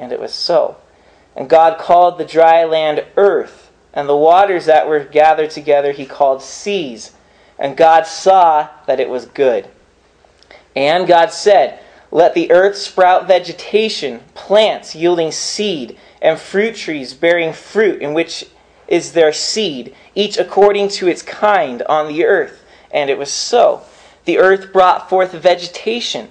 And it was so. And God called the dry land earth, and the waters that were gathered together he called seas. And God saw that it was good. And God said, let the earth sprout vegetation, plants yielding seed, and fruit trees bearing fruit in which is their seed, each according to its kind on the earth. And it was so. The earth brought forth vegetation,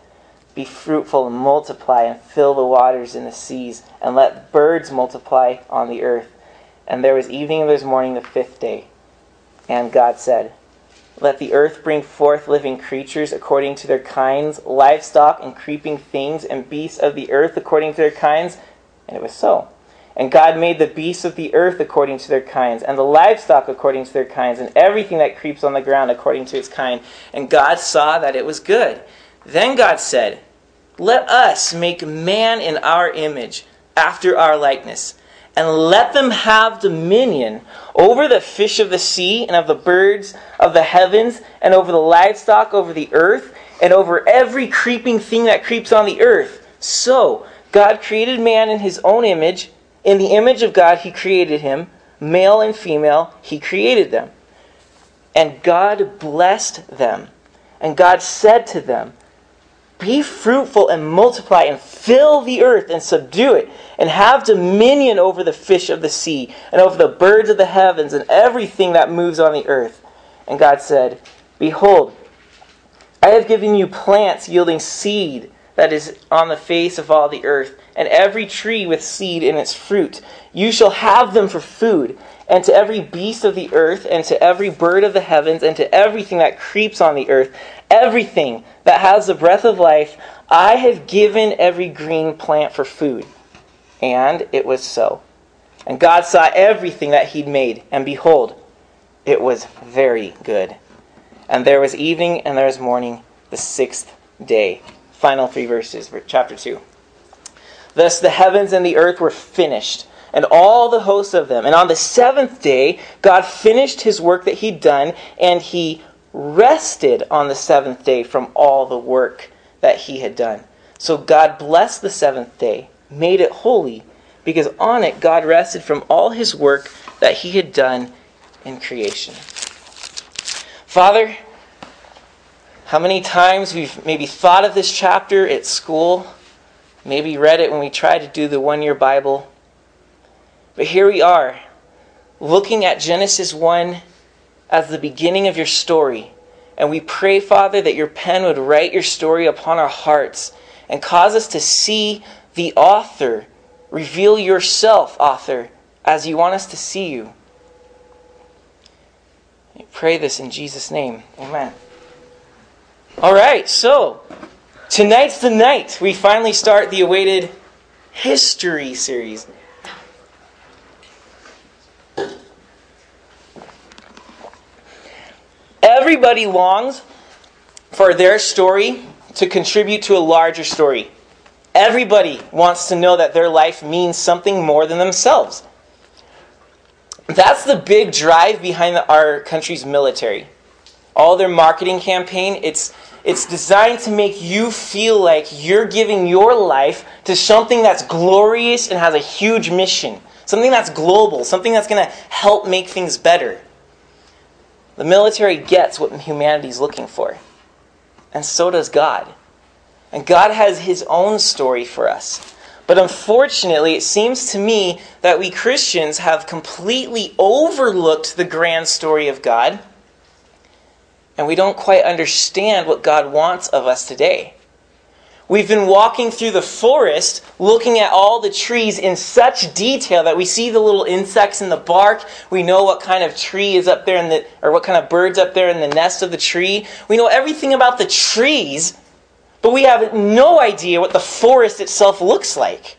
Be fruitful and multiply, and fill the waters in the seas, and let birds multiply on the earth. And there was evening and there was morning the fifth day. And God said, Let the earth bring forth living creatures according to their kinds, livestock and creeping things, and beasts of the earth according to their kinds and it was so. And God made the beasts of the earth according to their kinds, and the livestock according to their kinds, and everything that creeps on the ground according to its kind. And God saw that it was good. Then God said, Let us make man in our image, after our likeness, and let them have dominion over the fish of the sea, and of the birds of the heavens, and over the livestock over the earth, and over every creeping thing that creeps on the earth. So, God created man in his own image. In the image of God, he created him. Male and female, he created them. And God blessed them. And God said to them, Be fruitful and multiply and fill the earth and subdue it, and have dominion over the fish of the sea, and over the birds of the heavens, and everything that moves on the earth. And God said, Behold, I have given you plants yielding seed that is on the face of all the earth, and every tree with seed in its fruit. You shall have them for food, and to every beast of the earth, and to every bird of the heavens, and to everything that creeps on the earth, everything that has the breath of life, I have given every green plant for food. And it was so. And God saw everything that he'd made, and behold, it was very good. And there was evening and there was morning, the sixth day final three verses, chapter 2. Thus the heavens and the earth were finished, and all the hosts of them. And on the seventh day, God finished his work that he'd done, and he rested on the seventh day from all the work that he had done. So God blessed the seventh day, made it holy, because on it God rested from all his work that he had done in creation. Father, How many times we've maybe thought of this chapter at school, maybe read it when we tried to do the one year Bible. But here we are, looking at Genesis 1 as the beginning of your story. And we pray, Father, that your pen would write your story upon our hearts and cause us to see the author. Reveal yourself, author, as you want us to see you. I pray this in Jesus' name. Amen. All right, so tonight's the night we finally start the awaited history series. Everybody longs for their story to contribute to a larger story. Everybody wants to know that their life means something more than themselves. That's the big drive behind the, our country's military. All their marketing campaign, it's it's designed to make you feel like you're giving your life to something that's glorious and has a huge mission. Something that's global, something that's going to help make things better. The military gets what humanity's looking for. And so does God. And God has his own story for us. But unfortunately, it seems to me that we Christians have completely overlooked the grand story of God, and we don't quite understand what God wants of us today. We've been walking through the forest looking at all the trees in such detail that we see the little insects in the bark. We know what kind of tree is up there in the, or what kind of birds up there in the nest of the tree. We know everything about the trees, but we have no idea what the forest itself looks like.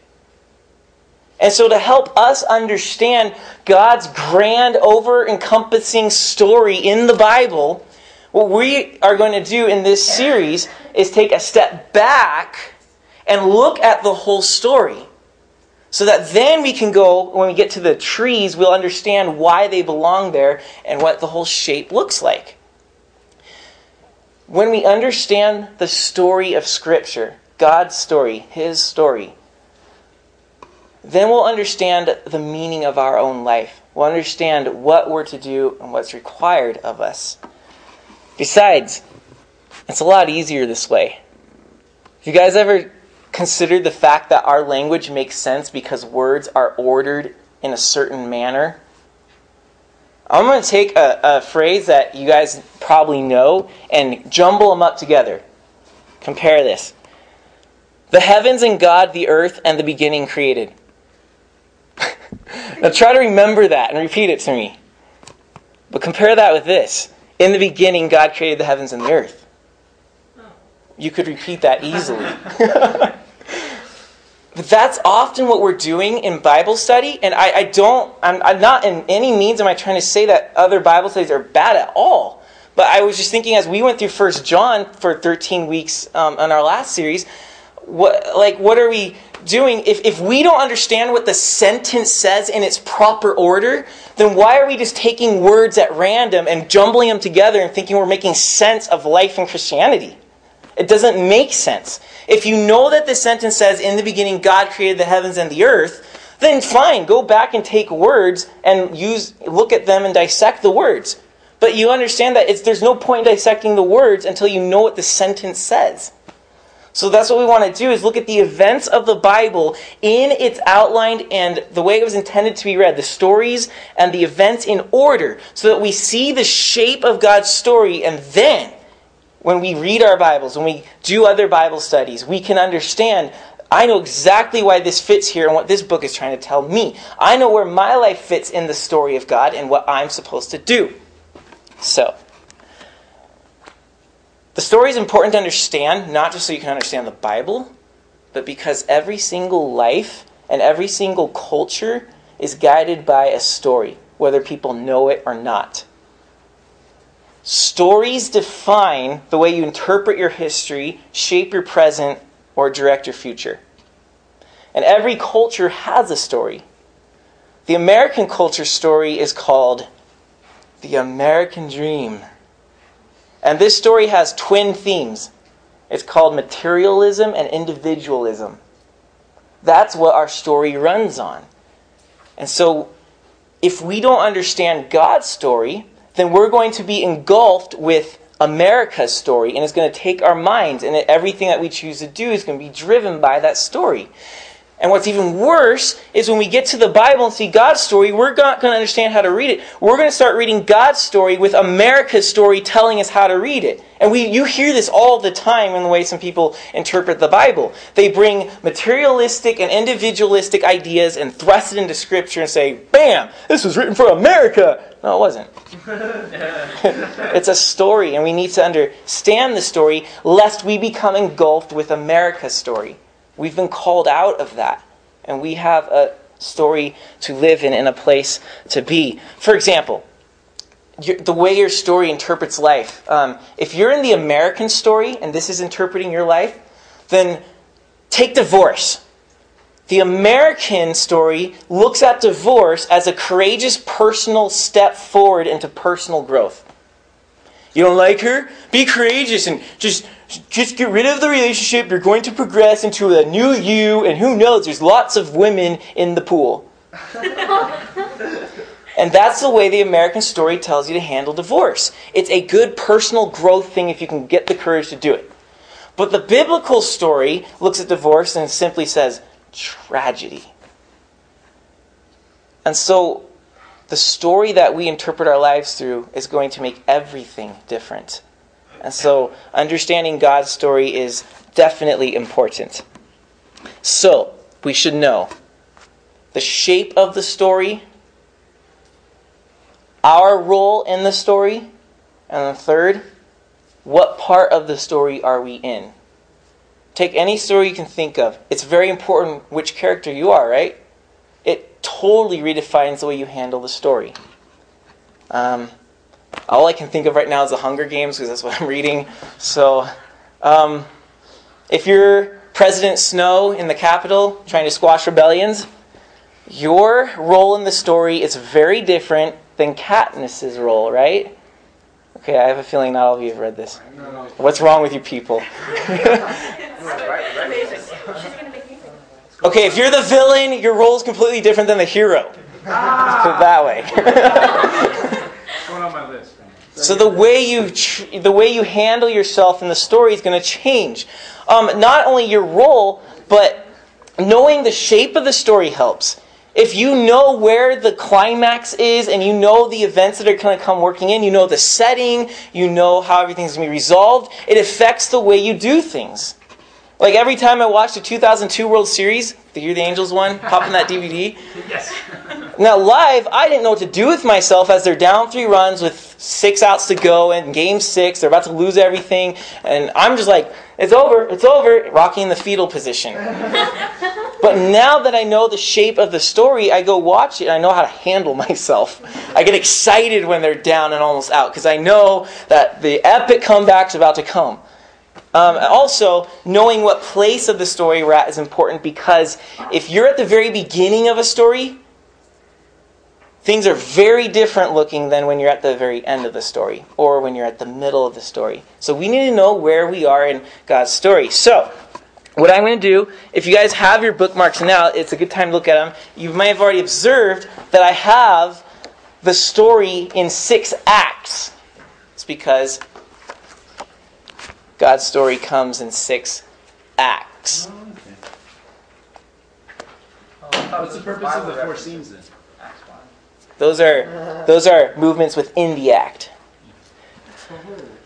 And so, to help us understand God's grand, over encompassing story in the Bible, what we are going to do in this series is take a step back and look at the whole story. So that then we can go, when we get to the trees, we'll understand why they belong there and what the whole shape looks like. When we understand the story of Scripture, God's story, His story, then we'll understand the meaning of our own life. We'll understand what we're to do and what's required of us. Besides, it's a lot easier this way. Have you guys ever considered the fact that our language makes sense because words are ordered in a certain manner? I'm going to take a, a phrase that you guys probably know and jumble them up together. Compare this. The heavens and God, the earth, and the beginning created. now try to remember that and repeat it to me. But compare that with this. In the beginning, God created the heavens and the earth you could repeat that easily. but that's often what we're doing in Bible study, and I, I don't, I'm, I'm, not in any means am I trying to say that other Bible studies are bad at all. But I was just thinking as we went through First John for 13 weeks um, on our last series, what like what are we doing if, if we don't understand what the sentence says in its proper order then why are we just taking words at random and jumbling them together and thinking we're making sense of life and christianity it doesn't make sense. If you know that the sentence says, In the beginning, God created the heavens and the earth, then fine, go back and take words and use, look at them and dissect the words. But you understand that there's no point in dissecting the words until you know what the sentence says. So that's what we want to do is look at the events of the Bible in its outlined and the way it was intended to be read, the stories and the events in order, so that we see the shape of God's story and then when we read our Bibles, when we do other Bible studies, we can understand I know exactly why this fits here and what this book is trying to tell me. I know where my life fits in the story of God and what I'm supposed to do. So, the story is important to understand, not just so you can understand the Bible, but because every single life and every single culture is guided by a story, whether people know it or not. Stories define the way you interpret your history, shape your present, or direct your future. And every culture has a story. The American culture story is called The American Dream. And this story has twin themes. It's called materialism and individualism. That's what our story runs on. And so, if we don't understand God's story, then we're going to be engulfed with America's story, and it's going to take our minds, and everything that we choose to do is going to be driven by that story. And what's even worse is when we get to the Bible and see God's story, we're not going to understand how to read it. We're going to start reading God's story with America's story telling us how to read it. And we, you hear this all the time in the way some people interpret the Bible. They bring materialistic and individualistic ideas and thrust it into Scripture and say, bam, this was written for America. No, it wasn't. it's a story, and we need to understand the story lest we become engulfed with America's story. We've been called out of that. And we have a story to live in and a place to be. For example, the way your story interprets life. Um, if you're in the American story and this is interpreting your life, then take divorce. The American story looks at divorce as a courageous personal step forward into personal growth. You don't like her? Be courageous and just just get rid of the relationship. You're going to progress into a new you, and who knows, there's lots of women in the pool. and that's the way the American story tells you to handle divorce. It's a good personal growth thing if you can get the courage to do it. But the biblical story looks at divorce and simply says, tragedy. And so the story that we interpret our lives through is going to make everything different. And so understanding God's story is definitely important. So, we should know the shape of the story, our role in the story, and the third, what part of the story are we in? Take any story you can think of. It's very important which character you are, right? It totally redefines the way you handle the story. Um, all I can think of right now is the Hunger Games because that's what I'm reading. So, um, if you're President Snow in the Capitol trying to squash rebellions, your role in the story is very different than Katniss's role, right? Okay, I have a feeling not all of you have read this. What's wrong with you people? okay, if you're the villain, your role is completely different than the hero. Put it that way. going on my list. So the way you tr- the way you handle yourself in the story is going to change. Um, not only your role, but knowing the shape of the story helps. If you know where the climax is and you know the events that are going to come working in, you know the setting, you know how everything's going to be resolved, it affects the way you do things. Like every time I watch the 2002 World Series, the Year the Angels won, pop in that DVD. Yes. Now, live, I didn't know what to do with myself as they're down three runs with six outs to go in game six. They're about to lose everything. And I'm just like, it's over, it's over, rocking the fetal position. but now that I know the shape of the story, I go watch it and I know how to handle myself. I get excited when they're down and almost out because I know that the epic comeback's about to come. Um, also, knowing what place of the story we're at is important because if you're at the very beginning of a story, things are very different looking than when you're at the very end of the story or when you're at the middle of the story. So we need to know where we are in God's story. So, what I'm going to do, if you guys have your bookmarks now, it's a good time to look at them. You might have already observed that I have the story in six acts. It's because God's story comes in six acts. What's the purpose of the four scenes then? Those are those are movements within the act.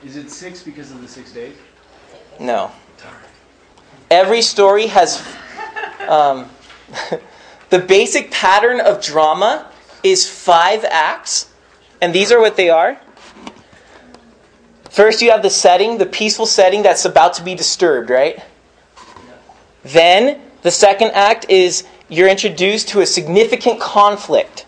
Is it six because of the six days? No. Every story has um, the basic pattern of drama is five acts, and these are what they are. First, you have the setting, the peaceful setting that's about to be disturbed, right? Then, the second act is you're introduced to a significant conflict.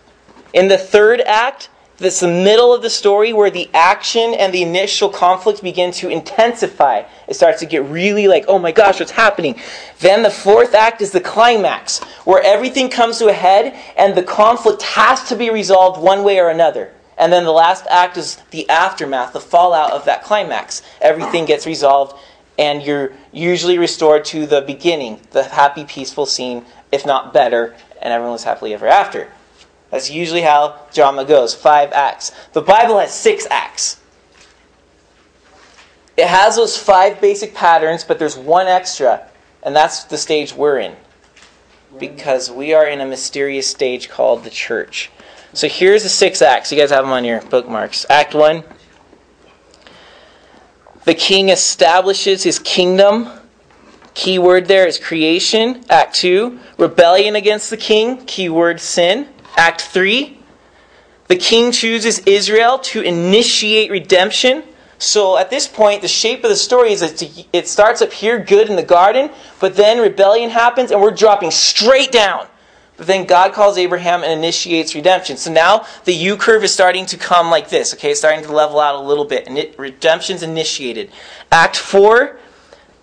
In the third act, that's the middle of the story where the action and the initial conflict begin to intensify. It starts to get really like, oh my gosh, what's happening? Then the fourth act is the climax, where everything comes to a head and the conflict has to be resolved one way or another. And then the last act is the aftermath, the fallout of that climax. Everything gets resolved, and you're usually restored to the beginning, the happy, peaceful scene, if not better, and everyone lives happily ever after. That's usually how drama goes five acts. The Bible has six acts. It has those five basic patterns, but there's one extra, and that's the stage we're in. Because we are in a mysterious stage called the church. So here's the six acts. You guys have them on your bookmarks. Act 1 The king establishes his kingdom. Key word there is creation. Act 2 Rebellion against the king. Key word sin. Act 3 The king chooses Israel to initiate redemption. So at this point, the shape of the story is that it starts up here, good in the garden, but then rebellion happens and we're dropping straight down. But then God calls Abraham and initiates redemption. So now the U curve is starting to come like this. Okay, it's starting to level out a little bit, and it, redemption's initiated. Act four,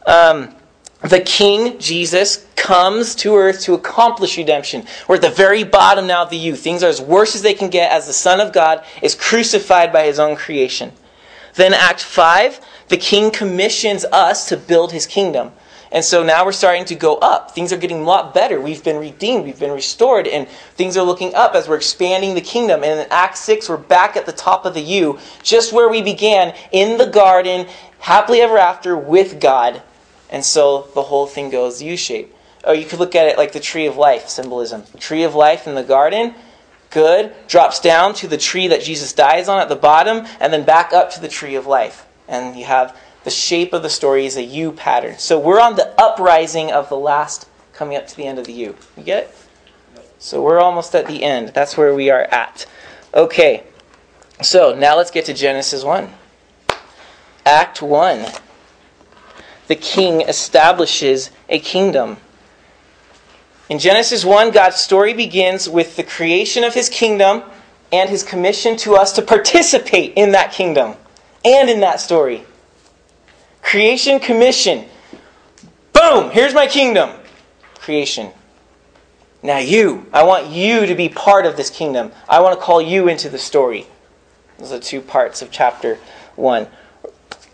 um, the King Jesus comes to earth to accomplish redemption. We're at the very bottom now of the U. Things are as worse as they can get as the Son of God is crucified by His own creation. Then Act 5, the king commissions us to build his kingdom. And so now we're starting to go up. Things are getting a lot better. We've been redeemed, we've been restored, and things are looking up as we're expanding the kingdom. And in Act 6, we're back at the top of the U, just where we began, in the garden, happily ever after with God. And so the whole thing goes U shape. Or oh, you could look at it like the tree of life symbolism. tree of life in the garden, good, drops down to the tree that Jesus dies on at the bottom, and then back up to the tree of life. And you have the shape of the story is a U pattern. So we're on the uprising of the last coming up to the end of the U. You get it? So we're almost at the end. That's where we are at. Okay. So now let's get to Genesis 1. Act 1. The king establishes a kingdom. In Genesis 1, God's story begins with the creation of his kingdom and his commission to us to participate in that kingdom and in that story. Creation, commission. Boom! Here's my kingdom. Creation. Now, you. I want you to be part of this kingdom. I want to call you into the story. Those are two parts of chapter 1.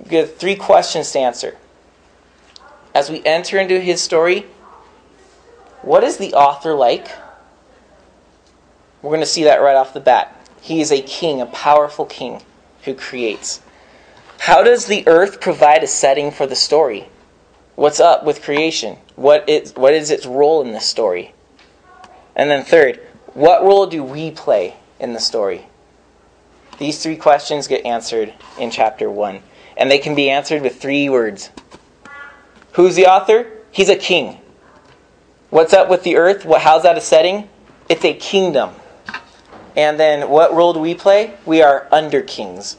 We have three questions to answer. As we enter into his story, what is the author like? We're going to see that right off the bat. He is a king, a powerful king who creates. How does the earth provide a setting for the story? What's up with creation? What is, what is its role in this story? And then, third, what role do we play in the story? These three questions get answered in chapter 1. And they can be answered with three words Who's the author? He's a king. What's up with the earth? What, how's that a setting? It's a kingdom. And then what role do we play? We are under kings.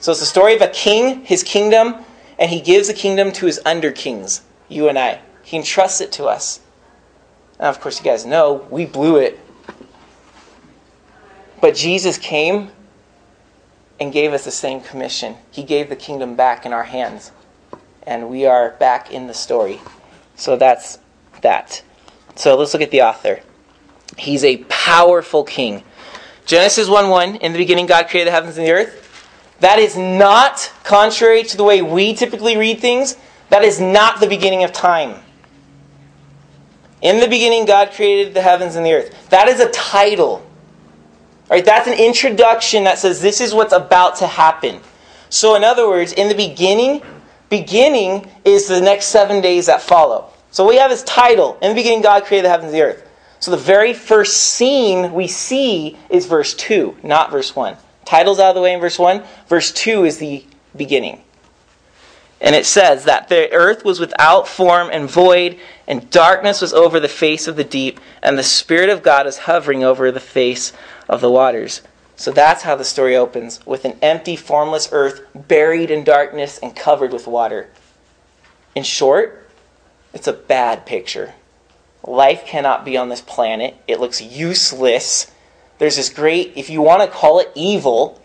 So it's the story of a king, his kingdom, and he gives the kingdom to his under kings, you and I. He entrusts it to us. Now, of course, you guys know we blew it. But Jesus came and gave us the same commission. He gave the kingdom back in our hands. And we are back in the story. So that's that. So let's look at the author. He's a powerful king. Genesis 1 1, in the beginning, God created the heavens and the earth. That is not contrary to the way we typically read things. That is not the beginning of time. In the beginning, God created the heavens and the earth. That is a title. Right? That's an introduction that says this is what's about to happen. So, in other words, in the beginning, beginning is the next seven days that follow. So we have his title. In the beginning, God created the heavens and the earth. So the very first scene we see is verse 2, not verse 1. Title's out of the way in verse 1. Verse 2 is the beginning. And it says that the earth was without form and void, and darkness was over the face of the deep, and the Spirit of God is hovering over the face of the waters. So that's how the story opens with an empty, formless earth buried in darkness and covered with water. In short, it's a bad picture. Life cannot be on this planet. It looks useless. There's this great, if you want to call it evil,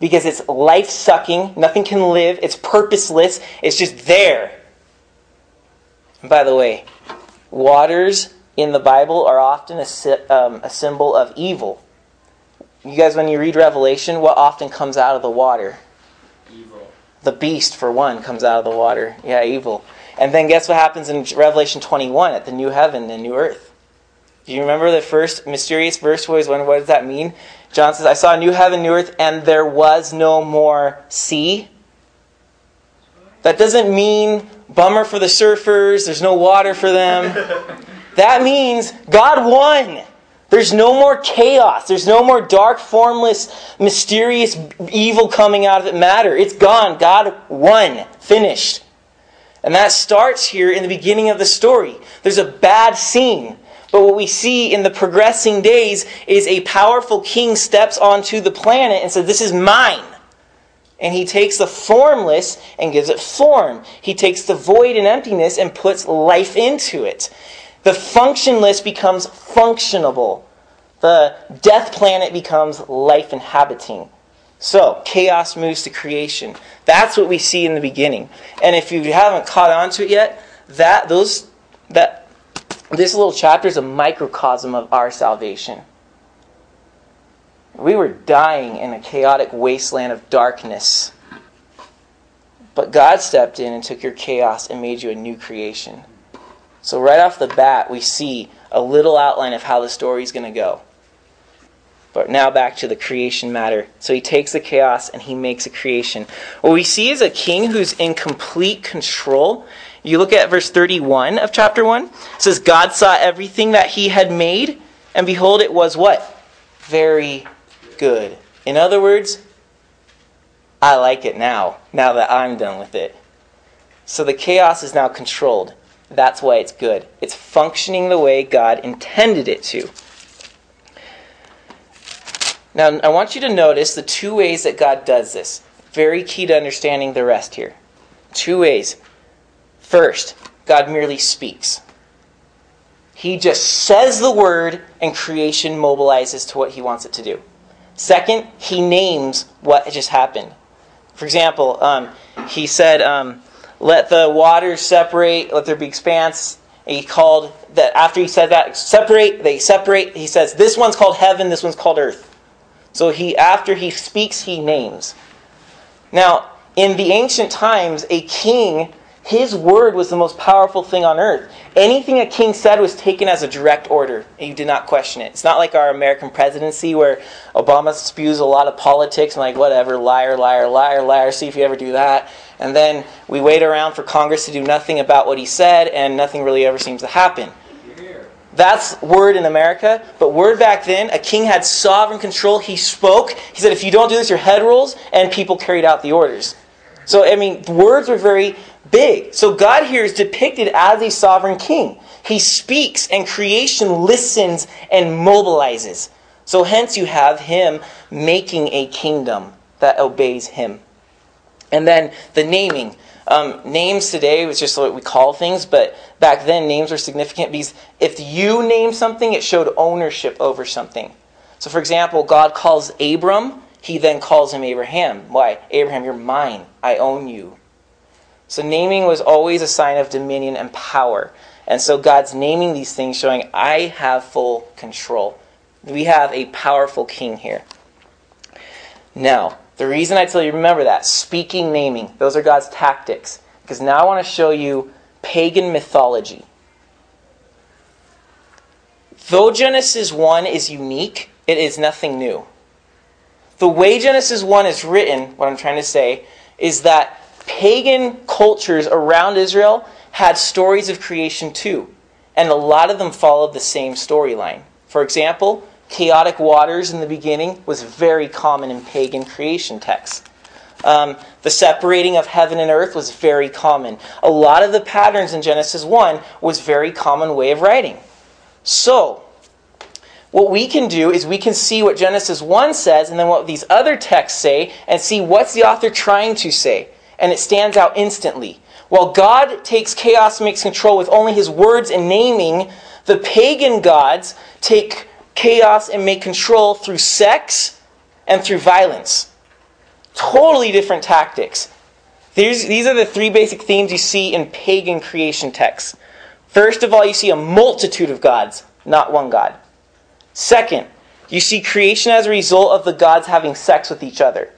because it's life sucking, nothing can live, it's purposeless, it's just there. And by the way, waters in the Bible are often a, um, a symbol of evil. You guys, when you read Revelation, what often comes out of the water? Evil. The beast, for one, comes out of the water. Yeah, evil. And then guess what happens in Revelation 21 at the new heaven and new earth? Do you remember the first mysterious verse was when what does that mean? John says, I saw a new heaven, new earth, and there was no more sea. That doesn't mean bummer for the surfers, there's no water for them. that means God won. There's no more chaos. There's no more dark, formless, mysterious evil coming out of it matter. It's gone. God won. Finished. And that starts here in the beginning of the story. There's a bad scene. But what we see in the progressing days is a powerful king steps onto the planet and says, This is mine. And he takes the formless and gives it form. He takes the void and emptiness and puts life into it. The functionless becomes functionable. The death planet becomes life inhabiting. So, chaos moves to creation. That's what we see in the beginning. And if you haven't caught on to it yet, that those this little chapter is a microcosm of our salvation. We were dying in a chaotic wasteland of darkness. But God stepped in and took your chaos and made you a new creation. So, right off the bat, we see a little outline of how the story is going to go. But now back to the creation matter. So he takes the chaos and he makes a creation. What we see is a king who's in complete control. You look at verse 31 of chapter 1. It says, God saw everything that he had made, and behold, it was what? Very good. In other words, I like it now, now that I'm done with it. So the chaos is now controlled. That's why it's good. It's functioning the way God intended it to. Now, I want you to notice the two ways that God does this. Very key to understanding the rest here. Two ways. First, God merely speaks. He just says the word, and creation mobilizes to what he wants it to do. Second, he names what just happened. For example, um, he said, um, let the waters separate, let there be expanse. he called that after he said that, separate, they separate. He says, this one's called heaven, this one's called earth. So he after he speaks, he names. Now, in the ancient times, a king, his word was the most powerful thing on earth. Anything a king said was taken as a direct order, and you did not question it. It's not like our American presidency where Obama spews a lot of politics and like whatever, liar, liar, liar, liar, see if you ever do that. And then we wait around for Congress to do nothing about what he said, and nothing really ever seems to happen. That's word in America. But word back then, a king had sovereign control. He spoke. He said, if you don't do this, your head rolls, and people carried out the orders. So, I mean, words were very big. So, God here is depicted as a sovereign king. He speaks, and creation listens and mobilizes. So, hence, you have him making a kingdom that obeys him. And then the naming. Um, names today was just what we call things, but back then names were significant because if you name something, it showed ownership over something. So, for example, God calls Abram, he then calls him Abraham. Why? Abraham, you're mine. I own you. So, naming was always a sign of dominion and power. And so, God's naming these things, showing, I have full control. We have a powerful king here. Now, the reason I tell you remember that, speaking, naming, those are God's tactics. Because now I want to show you pagan mythology. Though Genesis 1 is unique, it is nothing new. The way Genesis 1 is written, what I'm trying to say, is that pagan cultures around Israel had stories of creation too. And a lot of them followed the same storyline. For example, chaotic waters in the beginning was very common in pagan creation texts. Um, the separating of heaven and earth was very common. A lot of the patterns in Genesis 1 was very common way of writing. So, what we can do is we can see what Genesis 1 says and then what these other texts say and see what's the author trying to say. And it stands out instantly. While God takes chaos and makes control with only his words and naming, the pagan gods take chaos and make control through sex and through violence. Totally different tactics. These, these are the three basic themes you see in pagan creation texts. First of all, you see a multitude of gods, not one God. Second, you see creation as a result of the gods having sex with each other.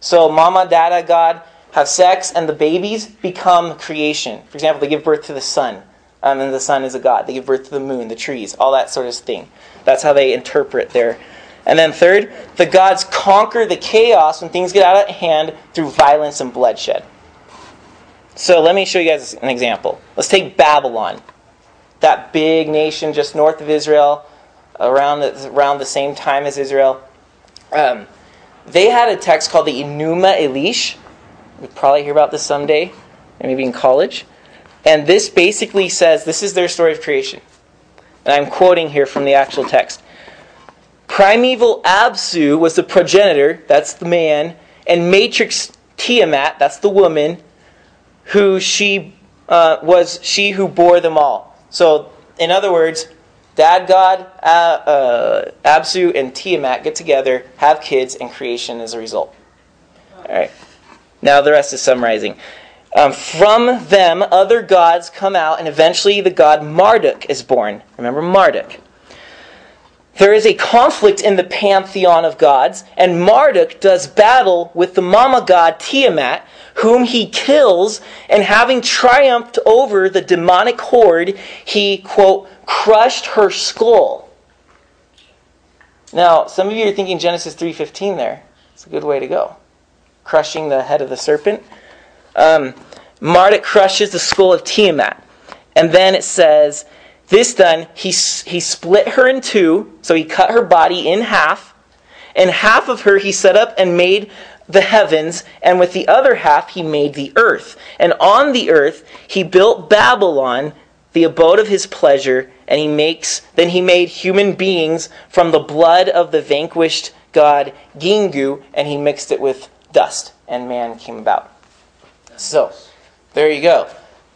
So, mama, dada, God have sex, and the babies become creation. For example, they give birth to the sun, um, and the sun is a god. They give birth to the moon, the trees, all that sort of thing. That's how they interpret their. And then third, the gods conquer the chaos when things get out of hand through violence and bloodshed. So let me show you guys an example. Let's take Babylon, that big nation just north of Israel, around the, around the same time as Israel. Um, they had a text called the Enuma Elish. We probably hear about this someday, maybe in college. And this basically says this is their story of creation. And I'm quoting here from the actual text. Primeval Apsu was the progenitor, that's the man, and matrix Tiamat, that's the woman, who she uh, was she who bore them all. So, in other words, Dad God, uh, uh, Apsu, and Tiamat get together, have kids, and creation as a result. All right. Now the rest is summarizing. Um, from them, other gods come out, and eventually the god Marduk is born. Remember Marduk. There is a conflict in the pantheon of gods, and Marduk does battle with the mama god Tiamat, whom he kills, and having triumphed over the demonic horde, he, quote, crushed her skull. Now, some of you are thinking Genesis 3.15 there. It's a good way to go. Crushing the head of the serpent. Um, Marduk crushes the skull of Tiamat. And then it says, this done, he, he split her in two, so he cut her body in half, and half of her he set up and made the heavens, and with the other half he made the earth. And on the earth he built Babylon, the abode of his pleasure, and he makes then he made human beings from the blood of the vanquished god Kingu, and he mixed it with dust, and man came about. So, there you go.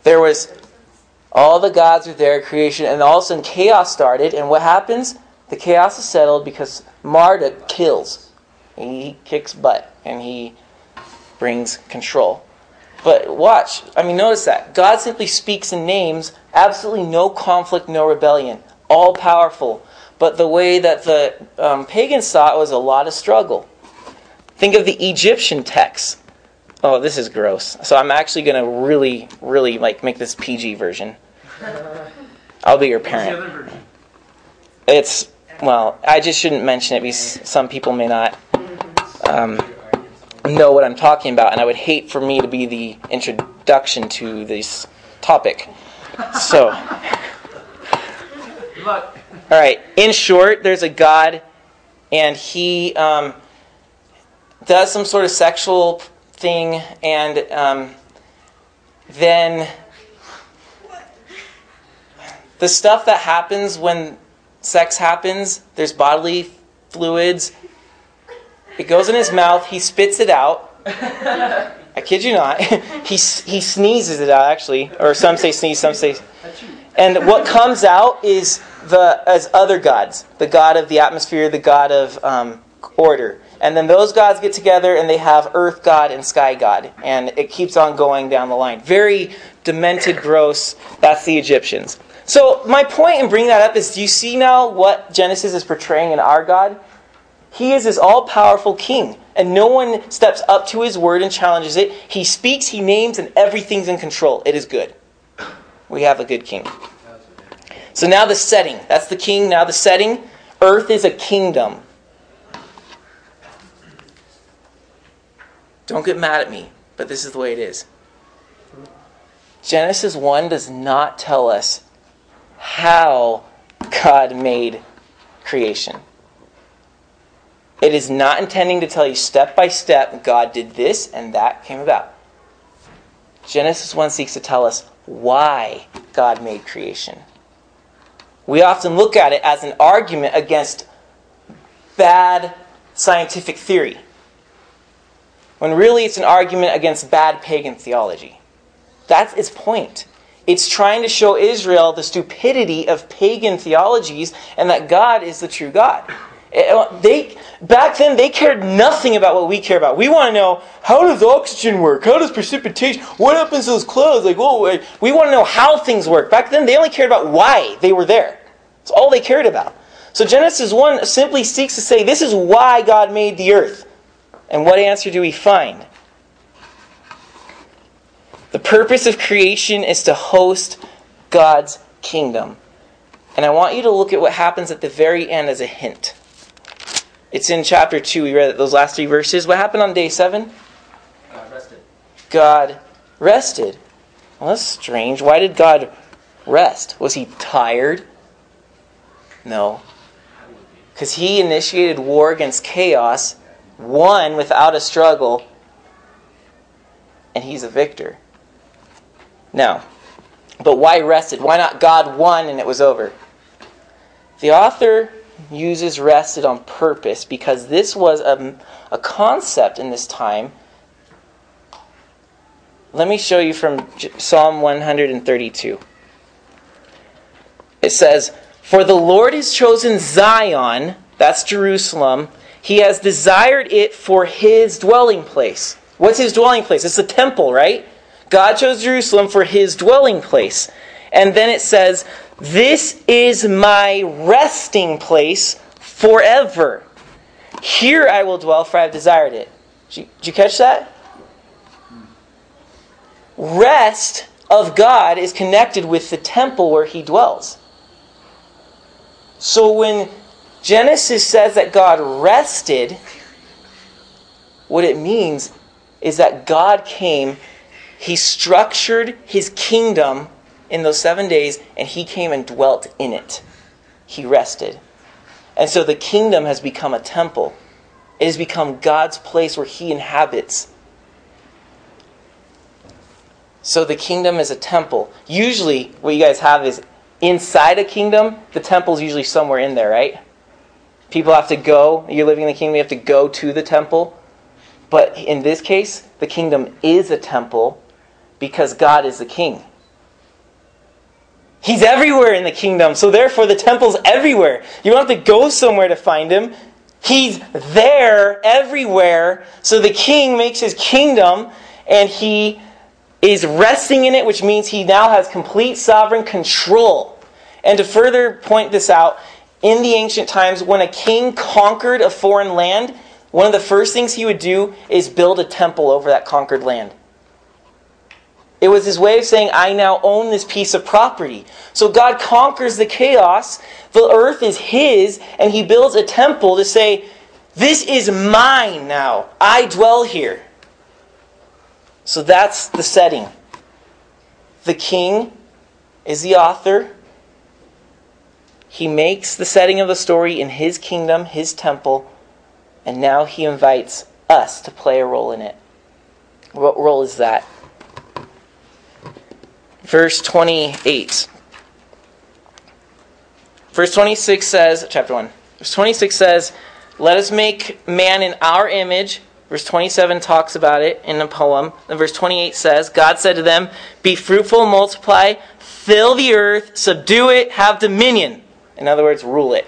There was all the gods were there, creation, and all of a sudden chaos started, and what happens? The chaos is settled because Marduk kills. He kicks butt and he brings control. But watch, I mean, notice that. God simply speaks in names, absolutely no conflict, no rebellion, all powerful. But the way that the um, pagans saw it was a lot of struggle. Think of the Egyptian texts. Oh, this is gross. So I'm actually going to really, really like make this PG version. I'll be your parent. It's well, I just shouldn't mention it because some people may not um, know what I'm talking about, and I would hate for me to be the introduction to this topic. So, all right. In short, there's a God, and he um, does some sort of sexual thing, and um, then the stuff that happens when sex happens, there's bodily fluids. It goes in his mouth, he spits it out. I kid you not. he, he sneezes it out, actually. Or some say sneeze, some say. And what comes out is the as other gods the god of the atmosphere, the god of um, order. And then those gods get together and they have earth god and sky god. And it keeps on going down the line. Very demented, gross. That's the Egyptians. So, my point in bringing that up is do you see now what Genesis is portraying in our God? He is this all powerful king, and no one steps up to his word and challenges it. He speaks, he names, and everything's in control. It is good. We have a good king. So, now the setting. That's the king. Now, the setting. Earth is a kingdom. Don't get mad at me, but this is the way it is. Genesis 1 does not tell us how God made creation. It is not intending to tell you step by step, God did this and that came about. Genesis 1 seeks to tell us why God made creation. We often look at it as an argument against bad scientific theory, when really it's an argument against bad pagan theology. That's its point. It's trying to show Israel the stupidity of pagan theologies and that God is the true God. It, they, back then, they cared nothing about what we care about. We want to know how does oxygen work? How does precipitation? What happens to those clouds? Like, whoa, we want to know how things work. Back then, they only cared about why they were there. That's all they cared about. So Genesis 1 simply seeks to say, this is why God made the earth. And what answer do we find? The purpose of creation is to host God's kingdom. And I want you to look at what happens at the very end as a hint. It's in chapter 2. We read those last three verses. What happened on day 7? God rested. God rested. Well, that's strange. Why did God rest? Was he tired? No. Because he initiated war against chaos, won without a struggle, and he's a victor. Now, but why rested? Why not God won and it was over? The author uses rested on purpose because this was a, a concept in this time. Let me show you from Psalm 132. It says, For the Lord has chosen Zion, that's Jerusalem, he has desired it for his dwelling place. What's his dwelling place? It's the temple, right? God chose Jerusalem for his dwelling place. And then it says, This is my resting place forever. Here I will dwell, for I have desired it. Did you, catch that? Rest of God is connected with the temple where he dwells. So when Genesis says that God rested, what it means is that God came, He structured His kingdom in those seven days, and He came and dwelt in it. He rested. And so the kingdom has become a temple, it has become God's place where He inhabits. So the kingdom is a temple. Usually, what you guys have is inside a kingdom, the temple is usually somewhere in there, right? People have to go, you're living in the kingdom, you have to go to the temple. But in this case, the kingdom is a temple because God is the king. He's everywhere in the kingdom, so therefore the temple's everywhere. You don't have to go somewhere to find him. He's there everywhere. So the king makes his kingdom and he is resting in it, which means he now has complete sovereign control. And to further point this out, in the ancient times, when a king conquered a foreign land, one of the first things he would do is build a temple over that conquered land. It was his way of saying, I now own this piece of property. So God conquers the chaos, the earth is his, and he builds a temple to say, This is mine now. I dwell here. So that's the setting. The king is the author. He makes the setting of the story in his kingdom, his temple, and now he invites us to play a role in it. What role is that? Verse 28. Verse 26 says, chapter 1. Verse 26 says, Let us make man in our image Verse 27 talks about it in a poem. And verse 28 says, God said to them, Be fruitful, multiply, fill the earth, subdue it, have dominion. In other words, rule it.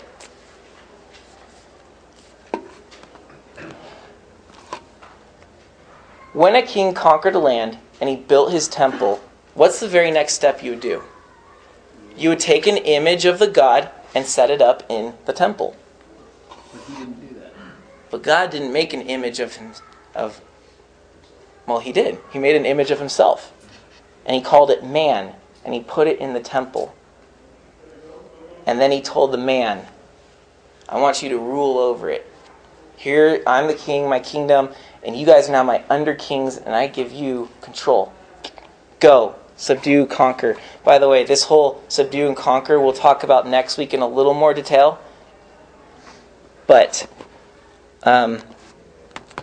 When a king conquered a land and he built his temple, what's the very next step you would do? You would take an image of the god and set it up in the temple. But he didn't do that. But God didn't make an image of him, of well, he did. He made an image of himself. And he called it man, and he put it in the temple. And then he told the man, I want you to rule over it. Here, I'm the king, my kingdom, and you guys are now my under kings, and I give you control. Go, subdue, conquer. By the way, this whole subdue and conquer we'll talk about next week in a little more detail. But um,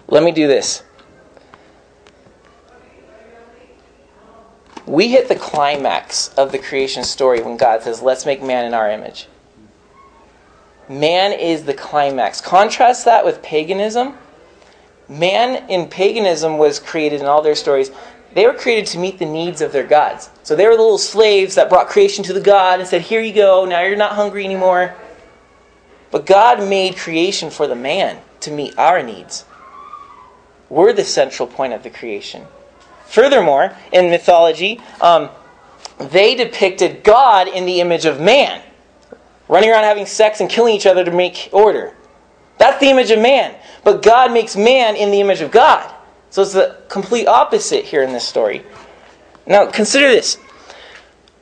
let me do this. We hit the climax of the creation story when God says, Let's make man in our image. Man is the climax. Contrast that with paganism. Man in paganism was created in all their stories. They were created to meet the needs of their gods. So they were the little slaves that brought creation to the God and said, Here you go, now you're not hungry anymore. But God made creation for the man to meet our needs. We're the central point of the creation. Furthermore, in mythology, um, they depicted God in the image of man, running around having sex and killing each other to make order. That's the image of man. But God makes man in the image of God. So it's the complete opposite here in this story. Now, consider this.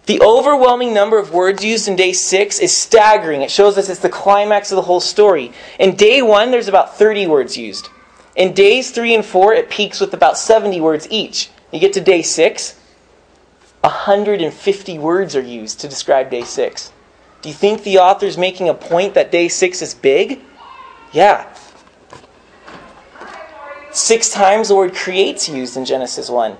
The overwhelming number of words used in day six is staggering. It shows us it's the climax of the whole story. In day one, there's about 30 words used. In days three and four, it peaks with about 70 words each. You get to day six, 150 words are used to describe day six. Do you think the author's making a point that day six is big? Yeah. Six times the word creates used in Genesis 1.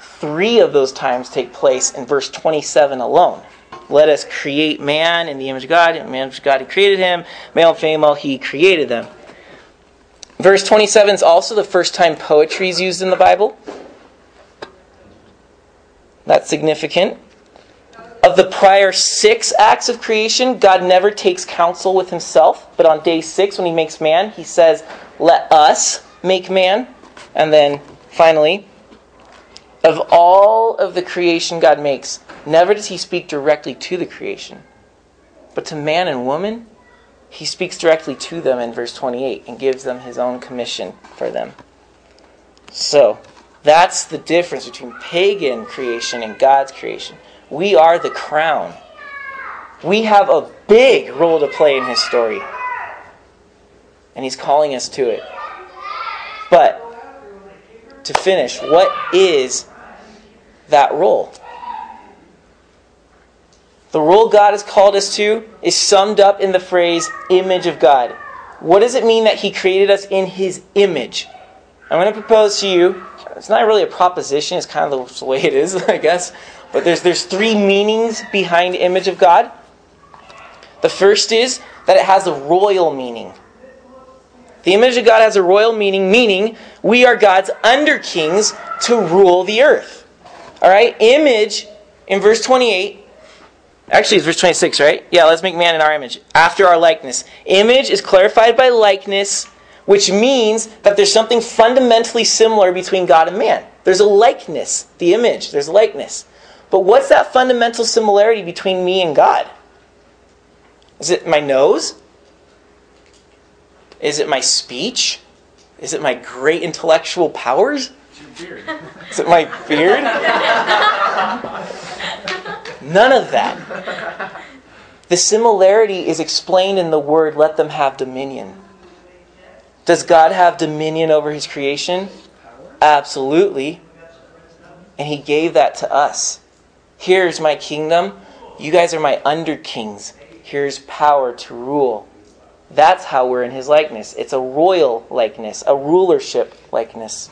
Three of those times take place in verse 27 alone. Let us create man in the image of God. In the image of God, he created him. Male and female, he created them. Verse 27 is also the first time poetry is used in the Bible. That's significant. Of the prior six acts of creation, God never takes counsel with himself. But on day six, when he makes man, he says, Let us make man. And then finally, of all of the creation God makes, never does he speak directly to the creation. But to man and woman, he speaks directly to them in verse 28 and gives them his own commission for them. So, that's the difference between pagan creation and God's creation. We are the crown. We have a big role to play in his story. And he's calling us to it. But, to finish, what is that role? The role God has called us to is summed up in the phrase image of God. What does it mean that He created us in His image? I'm going to propose to you, it's not really a proposition, it's kind of the way it is, I guess. But there's, there's three meanings behind image of God. The first is that it has a royal meaning. The image of God has a royal meaning, meaning we are God's under kings to rule the earth. All right? Image in verse 28 Actually, it's verse 26, right? Yeah, let's make man in our image, after our likeness. Image is clarified by likeness, which means that there's something fundamentally similar between God and man. There's a likeness, the image, there's likeness. But what's that fundamental similarity between me and God? Is it my nose? Is it my speech? Is it my great intellectual powers? Is it my beard? None of that. The similarity is explained in the word, let them have dominion. Does God have dominion over his creation? Absolutely. And he gave that to us. Here's my kingdom. You guys are my under kings. Here's power to rule. That's how we're in his likeness. It's a royal likeness, a rulership likeness.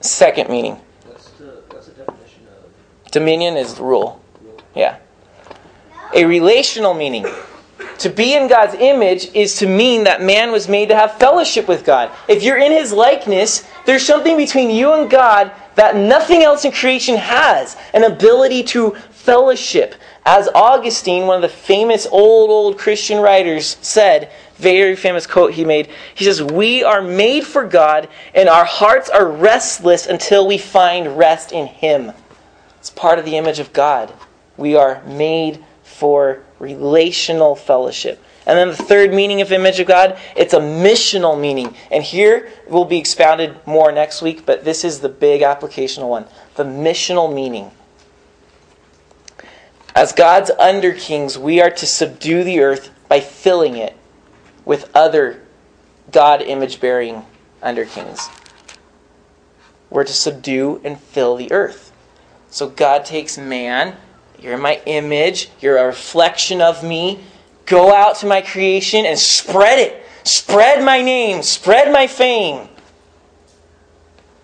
Second meaning. Dominion is rule. Yeah. A relational meaning. To be in God's image is to mean that man was made to have fellowship with God. If you're in his likeness, there's something between you and God that nothing else in creation has an ability to fellowship. As Augustine, one of the famous old, old Christian writers, said, very famous quote he made, he says, We are made for God, and our hearts are restless until we find rest in him. It's part of the image of God. We are made for relational fellowship. And then the third meaning of image of God, it's a missional meaning. And here will be expounded more next week, but this is the big applicational one. The missional meaning. As God's under kings, we are to subdue the earth by filling it with other God image bearing under kings. We're to subdue and fill the earth. So God takes man, you're my image, you're a reflection of me. Go out to my creation and spread it. Spread my name, spread my fame.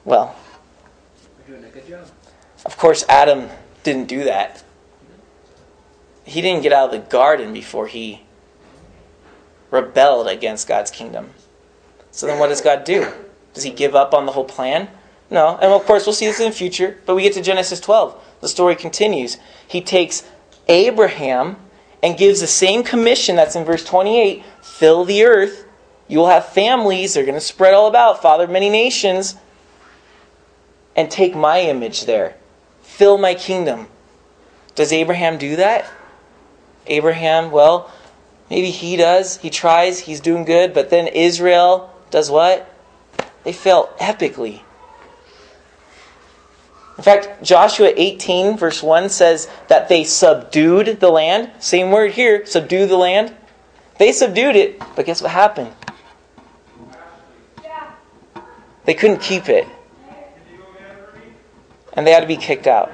Well, of course, Adam didn't do that. He didn't get out of the garden before he rebelled against God's kingdom. So then what does God do? Does he give up on the whole plan? No. And of course, we'll see this in the future. But we get to Genesis 12. The story continues. He takes Abraham and gives the same commission that's in verse 28 fill the earth. You will have families. They're going to spread all about, father many nations. And take my image there. Fill my kingdom. Does Abraham do that? Abraham, well, maybe he does. He tries. He's doing good. But then Israel does what? They fail epically. In fact, Joshua 18, verse 1 says that they subdued the land. Same word here, subdue the land. They subdued it, but guess what happened? They couldn't keep it. And they had to be kicked out.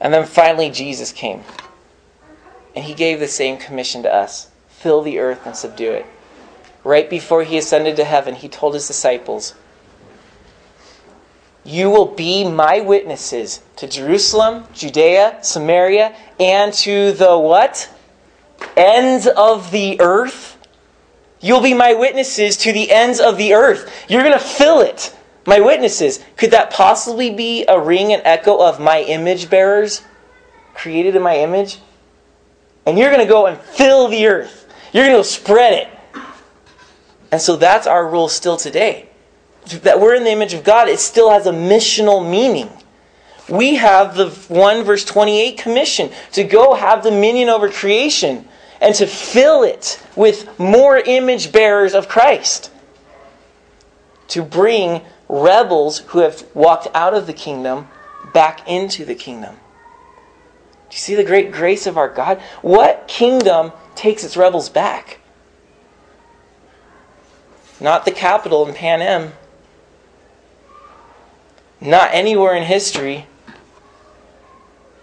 And then finally, Jesus came. And he gave the same commission to us fill the earth and subdue it. Right before he ascended to heaven, he told his disciples, You will be my witnesses to Jerusalem, Judea, Samaria, and to the what? Ends of the earth. You'll be my witnesses to the ends of the earth. You're going to fill it. My witnesses. Could that possibly be a ring and echo of my image bearers created in my image? And you're going to go and fill the earth. You're going to spread it. And so that's our rule still today. That we're in the image of God, it still has a missional meaning. We have the 1 verse 28 commission to go have dominion over creation and to fill it with more image bearers of Christ. To bring rebels who have walked out of the kingdom back into the kingdom. Do you see the great grace of our God? What kingdom takes its rebels back? Not the capital in Pan Panem. Not anywhere in history.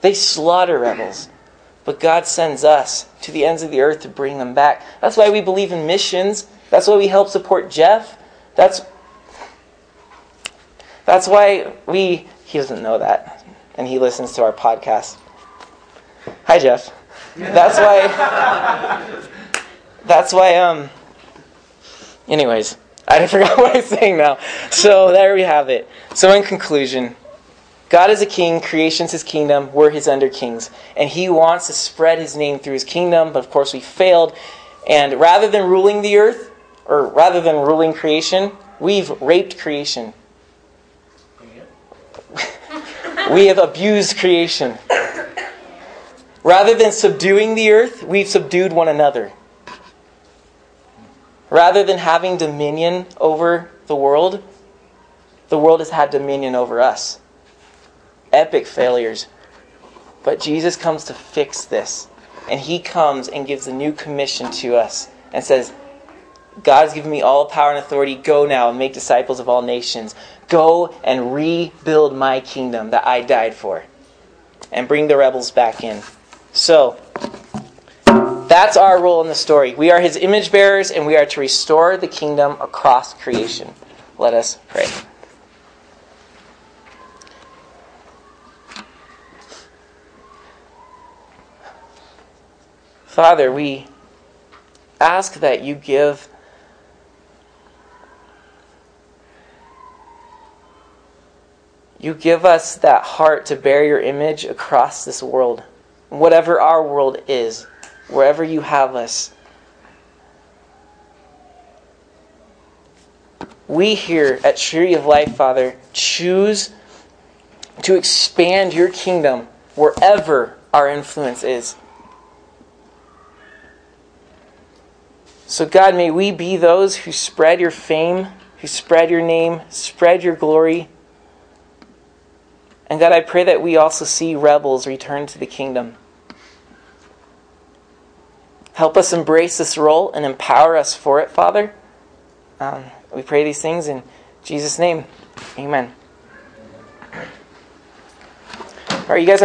They slaughter rebels. But God sends us to the ends of the earth to bring them back. That's why we believe in missions. That's why we help support Jeff. That's that's why we he doesn't know that and he listens to our podcast. Hi Jeff. That's why that's why um Anyways, I forgot what I was saying now. So there we have it. So in conclusion, God is a king, creation's his kingdom, we're his under kings. And he wants to spread his name through his kingdom, but of course we failed. And rather than ruling the earth, or rather than ruling creation, we've raped creation. we have abused creation. Rather than subduing the earth, we've subdued one another. Rather than having dominion over the world, the world has had dominion over us. Epic failures. But Jesus comes to fix this. And he comes and gives a new commission to us and says, God has given me all power and authority. Go now and make disciples of all nations. Go and rebuild my kingdom that I died for. And bring the rebels back in. So, that's our role in the story. We are his image bearers, and we are to restore the kingdom across creation. Let us pray. Father, we ask that you give you give us that heart to bear your image across this world, whatever our world is wherever you have us. We here at Tree of Life, Father, choose to expand your kingdom wherever our influence is. So, God, may we be those who spread your fame, who spread your name, spread your glory. And God, I pray that we also see rebels return to the kingdom. Help us embrace this role and empower us for it, Father. Um, we pray these things in Jesus' name. Amen. All right, you guys have